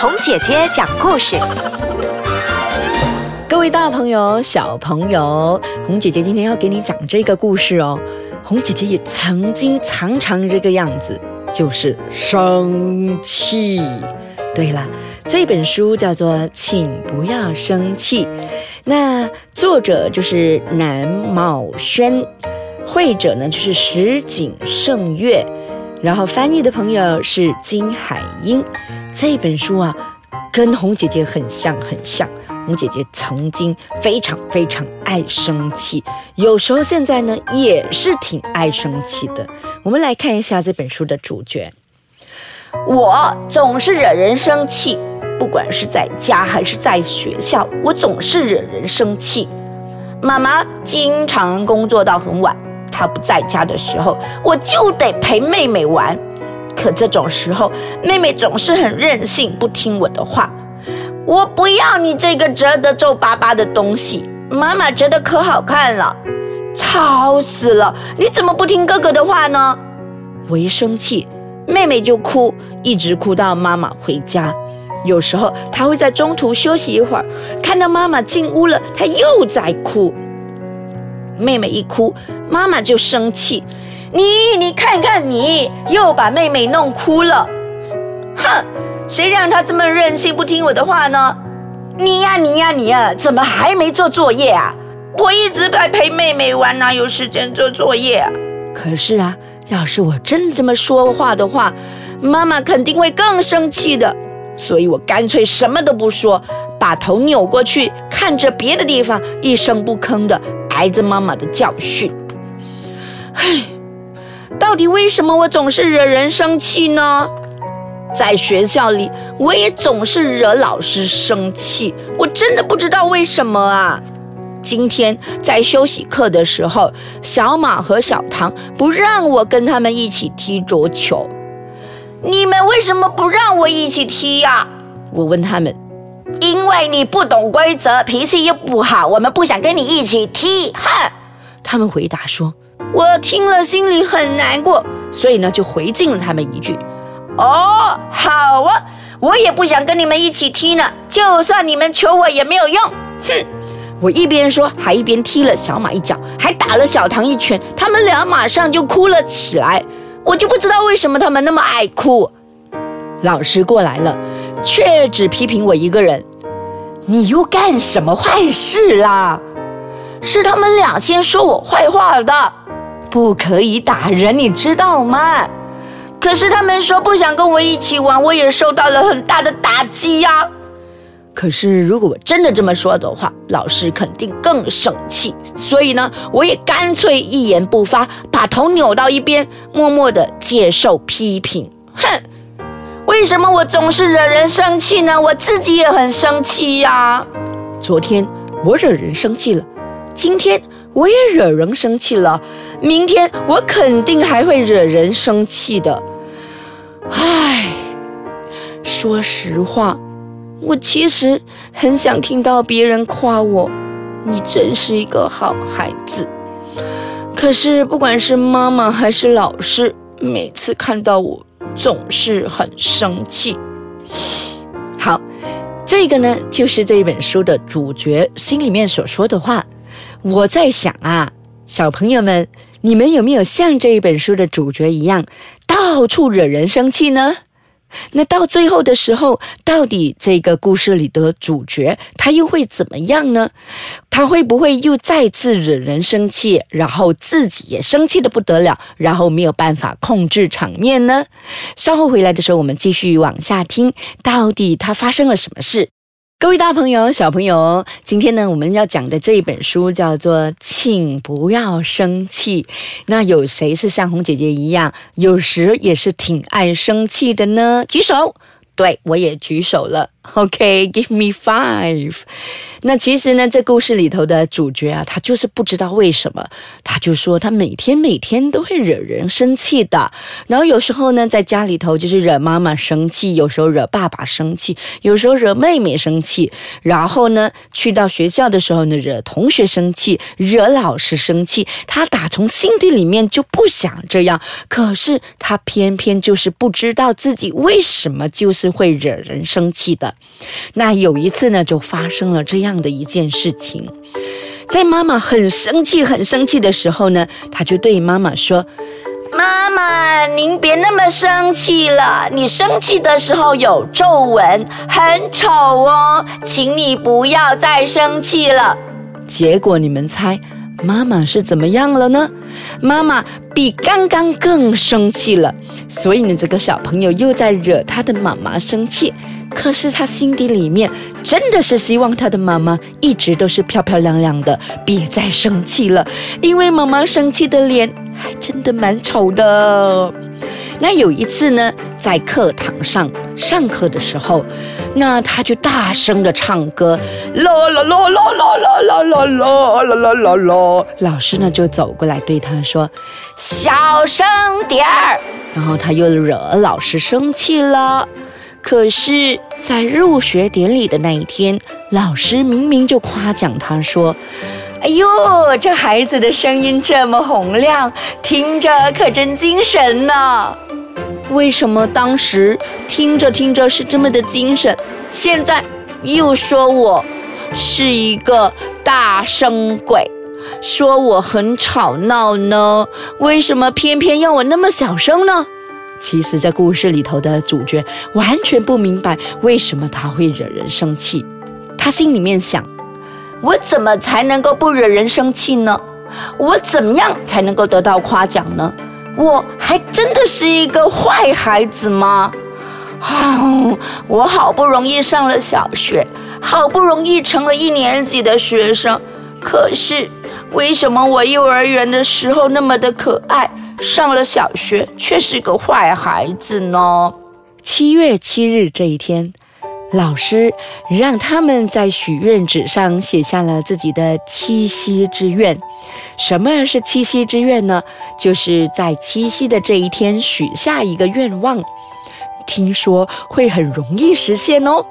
红姐姐讲故事。各位大朋友、小朋友，红姐姐今天要给你讲这个故事哦。红姐姐也曾经常常这个样子，就是生气。对了，这本书叫做《请不要生气》，那作者就是南茂轩，绘者呢就是石井胜月，然后翻译的朋友是金海英。这本书啊，跟红姐姐很像，很像。红姐姐曾经非常非常爱生气，有时候现在呢也是挺爱生气的。我们来看一下这本书的主角。我总是惹人生气，不管是在家还是在学校，我总是惹人生气。妈妈经常工作到很晚，她不在家的时候，我就得陪妹妹玩。可这种时候，妹妹总是很任性，不听我的话。我不要你这个折得皱巴巴的东西，妈妈折得可好看了，吵死了！你怎么不听哥哥的话呢？我一生气，妹妹就哭，一直哭到妈妈回家。有时候她会在中途休息一会儿，看到妈妈进屋了，她又在哭。妹妹一哭，妈妈就生气。你，你看看你，又把妹妹弄哭了。哼！谁让他这么任性，不听我的话呢？你呀，你呀，你呀，怎么还没做作业啊？我一直在陪妹妹玩，哪有时间做作业啊？可是啊，要是我真这么说话的话，妈妈肯定会更生气的。所以我干脆什么都不说，把头扭过去，看着别的地方，一声不吭的孩子妈妈的教训。唉，到底为什么我总是惹人生气呢？在学校里，我也总是惹老师生气，我真的不知道为什么啊！今天在休息课的时候，小马和小唐不让我跟他们一起踢桌球。你们为什么不让我一起踢呀？我问他们。因为你不懂规则，脾气又不好，我们不想跟你一起踢。哼！他们回答说。我听了心里很难过，所以呢就回敬了他们一句。哦，好啊，我也不想跟你们一起踢呢。就算你们求我也没有用。哼！我一边说，还一边踢了小马一脚，还打了小唐一拳。他们俩马上就哭了起来。我就不知道为什么他们那么爱哭。老师过来了，却只批评我一个人。你又干什么坏事啦？是他们俩先说我坏话的。不可以打人，你知道吗？可是他们说不想跟我一起玩，我也受到了很大的打击呀。可是如果我真的这么说的话，老师肯定更生气。所以呢，我也干脆一言不发，把头扭到一边，默默的接受批评。哼，为什么我总是惹人生气呢？我自己也很生气呀。昨天我惹人生气了，今天我也惹人生气了，明天我肯定还会惹人生气的。唉，说实话，我其实很想听到别人夸我，你真是一个好孩子。可是不管是妈妈还是老师，每次看到我总是很生气。好，这个呢就是这一本书的主角心里面所说的话。我在想啊，小朋友们。你们有没有像这一本书的主角一样，到处惹人生气呢？那到最后的时候，到底这个故事里的主角他又会怎么样呢？他会不会又再次惹人生气，然后自己也生气的不得了，然后没有办法控制场面呢？稍后回来的时候，我们继续往下听，到底他发生了什么事？各位大朋友、小朋友，今天呢，我们要讲的这一本书叫做《请不要生气》。那有谁是像红姐姐一样，有时也是挺爱生气的呢？举手。对，我也举手了。OK，give me five。那其实呢，这故事里头的主角啊，他就是不知道为什么，他就说他每天每天都会惹人生气的。然后有时候呢，在家里头就是惹妈妈生气，有时候惹爸爸生气，有时候惹妹妹生气。然后呢，去到学校的时候呢，惹同学生气，惹老师生气。他打从心底里面就不想这样，可是他偏偏就是不知道自己为什么就是。会惹人生气的。那有一次呢，就发生了这样的一件事情，在妈妈很生气、很生气的时候呢，他就对妈妈说。妈妈，您别那么生气了。你生气的时候有皱纹，很丑哦，请你不要再生气了。结果你们猜，妈妈是怎么样了呢？妈妈比刚刚更生气了。所以呢，这个小朋友又在惹他的妈妈生气。可是他心底里面真的是希望他的妈妈一直都是漂漂亮亮的，别再生气了，因为妈妈生气的脸还真的蛮丑的。那有一次呢，在课堂上上课的时候，那他就大声的唱歌，啦啦啦啦啦啦啦啦啦啦啦啦，老师呢就走过来对他说：“小声点儿。”然后他又惹老师生气了。可是，在入学典礼的那一天，老师明明就夸奖他说：“哎呦，这孩子的声音这么洪亮，听着可真精神呢。”为什么当时听着听着是这么的精神，现在又说我是一个大声鬼，说我很吵闹呢？为什么偏偏要我那么小声呢？其实，在故事里头的主角完全不明白为什么他会惹人生气。他心里面想：我怎么才能够不惹人生气呢？我怎么样才能够得到夸奖呢？我还真的是一个坏孩子吗？啊！我好不容易上了小学，好不容易成了一年级的学生，可是为什么我幼儿园的时候那么的可爱？上了小学却是个坏孩子呢。七月七日这一天，老师让他们在许愿纸上写下了自己的七夕之愿。什么是七夕之愿呢？就是在七夕的这一天许下一个愿望，听说会很容易实现哦。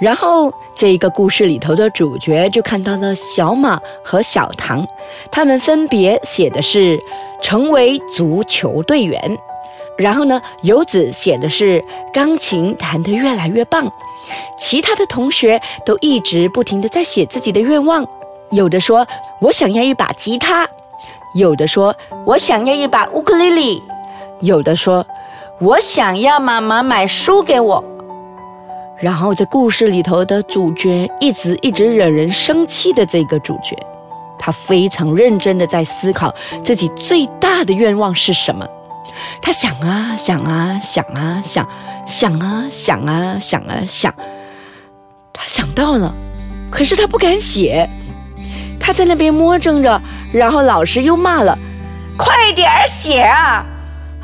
然后，这一个故事里头的主角就看到了小马和小唐，他们分别写的是成为足球队员。然后呢，游子写的是钢琴弹得越来越棒。其他的同学都一直不停的在写自己的愿望，有的说我想要一把吉他，有的说我想要一把乌克丽丽，有的说我想要妈妈买书给我。然后，在故事里头的主角一直一直惹人生气的这个主角，非常认真的在思考自己最大的愿望是什么。他想啊想啊想啊想，想啊想啊想啊想，他想到了，可是他不敢写。他在那边摸怔着，然后老师又骂了：“快点写啊！”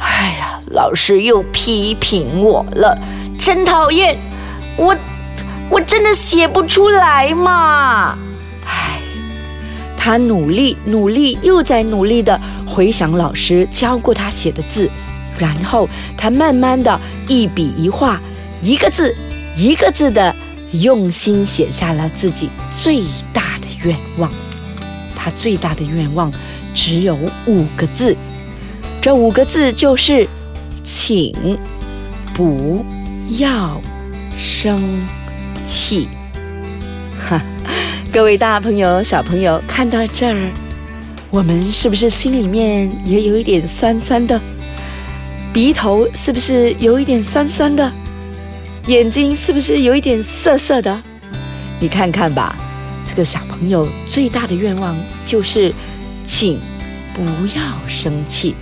哎呀，老师又批评我了，真讨厌。我，我真的写不出来嘛！他努力努力，又在努力的回想老师教过他写的字，然后他慢慢的一笔一画，一个字一个字的用心写下了自己最大的愿望。他最大的愿望只有五个字，这五个字就是，请不要。生气，各位大朋友、小朋友，看到这儿，我们是不是心里面也有一点酸酸的？鼻头是不是有一点酸酸的？眼睛是不是有一点涩涩的？你看看吧，这个小朋友最大的愿望就是，请不要生气。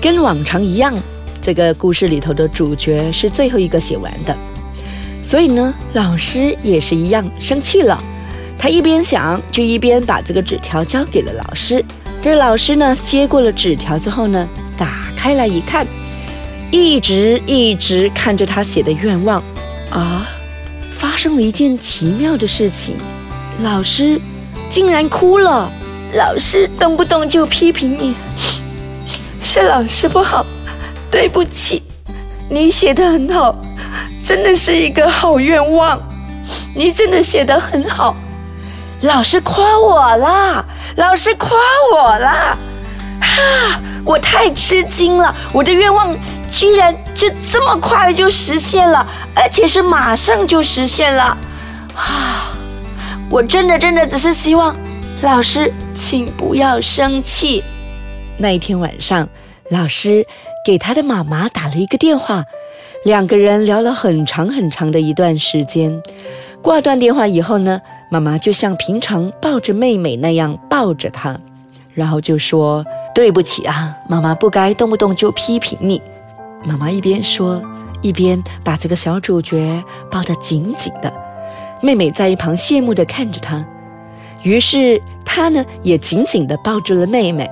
跟往常一样，这个故事里头的主角是最后一个写完的。所以呢，老师也是一样生气了。他一边想，就一边把这个纸条交给了老师。这老师呢，接过了纸条之后呢，打开来一看，一直一直看着他写的愿望。啊，发生了一件奇妙的事情，老师竟然哭了。老师动不动就批评你，是老师不好，对不起，你写的很好。真的是一个好愿望，你真的写的很好，老师夸我啦，老师夸我啦，哈，我太吃惊了，我的愿望居然就这么快就实现了，而且是马上就实现了啊！我真的真的只是希望老师，请不要生气。那一天晚上，老师给他的妈妈打了一个电话，两个人聊了很长很长的一段时间。挂断电话以后呢，妈妈就像平常抱着妹妹那样抱着她，然后就说：“对不起啊，妈妈不该动不动就批评你。”妈妈一边说，一边把这个小主角抱得紧紧的。妹妹在一旁羡慕地看着她，于是她呢也紧紧地抱住了妹妹。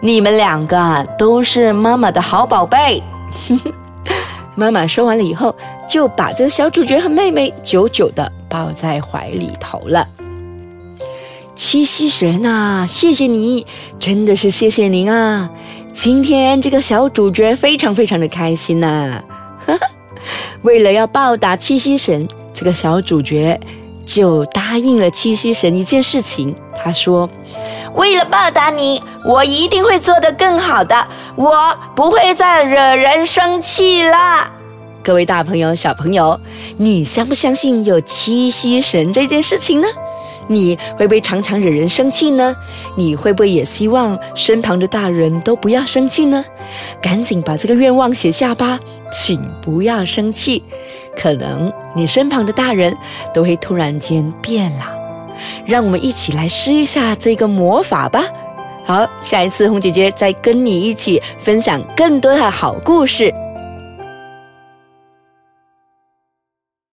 你们两个都是妈妈的好宝贝。妈妈说完了以后，就把这个小主角和妹妹久久地抱在怀里头了。七夕神啊，谢谢你，真的是谢谢您啊！今天这个小主角非常非常的开心呐。为了要报答七夕神，这个小主角就答应了七夕神一件事情。他说：“为了报答你，我一定会做得更好的，我不会再惹人生气了。”各位大朋友、小朋友，你相不相信有七夕神这件事情呢？你会不会常常惹人生气呢？你会不会也希望身旁的大人都不要生气呢？赶紧把这个愿望写下吧，请不要生气。可能你身旁的大人都会突然间变了。让我们一起来试一下这个魔法吧。好，下一次红姐姐再跟你一起分享更多的好故事。